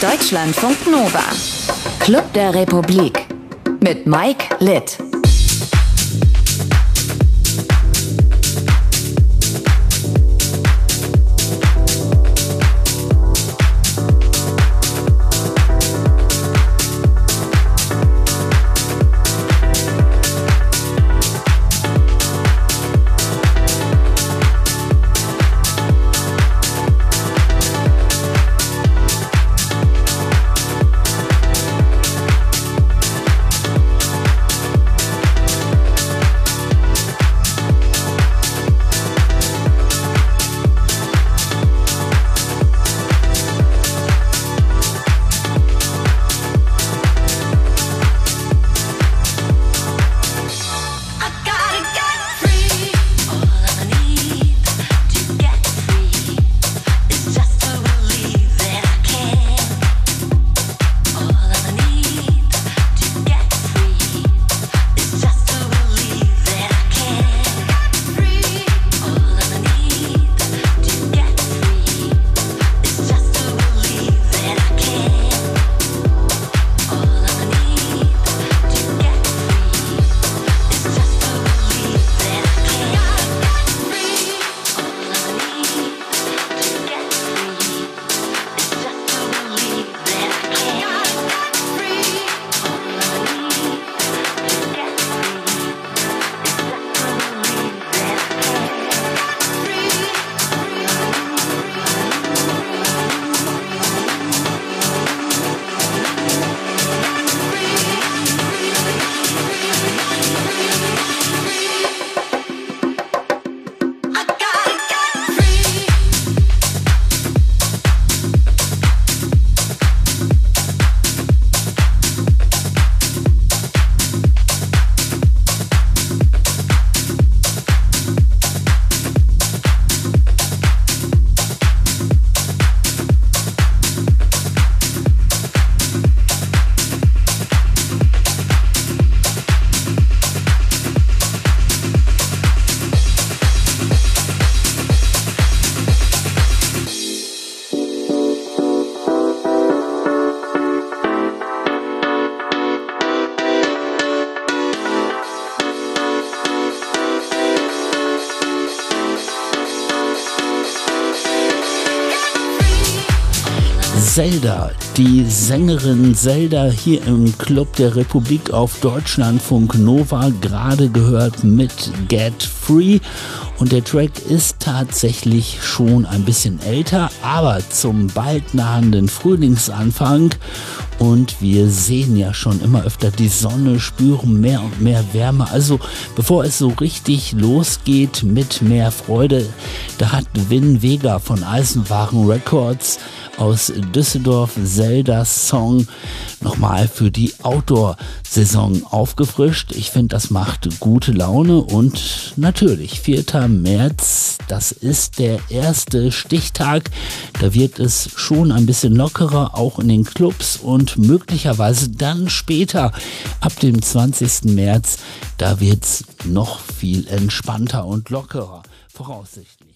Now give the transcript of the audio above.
Deutschlandfunk Nova. Club der Republik. Mit Mike Litt. Zelda, die Sängerin Zelda hier im Club der Republik auf Deutschlandfunk Nova, gerade gehört mit Get Free. Und der Track ist tatsächlich schon ein bisschen älter, aber zum bald nahenden Frühlingsanfang. Und wir sehen ja schon immer öfter die Sonne, spüren mehr und mehr Wärme. Also bevor es so richtig losgeht mit mehr Freude, da hat Vin Vega von Eisenwaren Records aus Düsseldorf Zeldas Song nochmal für die Outdoor-Saison aufgefrischt. Ich finde, das macht gute Laune und natürlich 4. März, das ist der erste Stichtag. Da wird es schon ein bisschen lockerer, auch in den Clubs und möglicherweise dann später, ab dem 20. März, da wird es noch viel entspannter und lockerer, voraussichtlich.